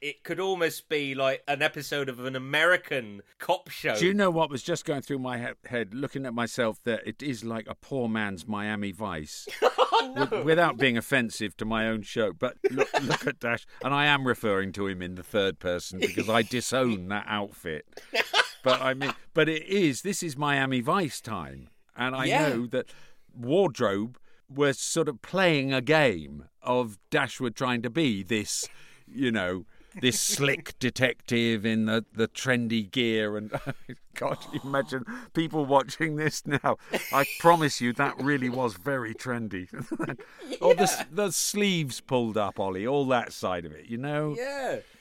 it could almost be like an episode of an American cop show. Do you know what was just going through my he- head, looking at myself? That it is like a poor man's Miami Vice, oh, no. with, without being offensive to my own show. But look, look at Dash, and I am referring to him in the third person because I disown that outfit. But I mean, but it is. This is Miami Vice time, and I Yeah. know that wardrobe was sort of playing a game of Dashwood trying to be this, you know, this slick detective in the, the trendy gear. And God, you imagine people watching this now. I promise you, that really was very trendy. Or the, the sleeves pulled up, Ollie, all that side of it, you know? Yeah.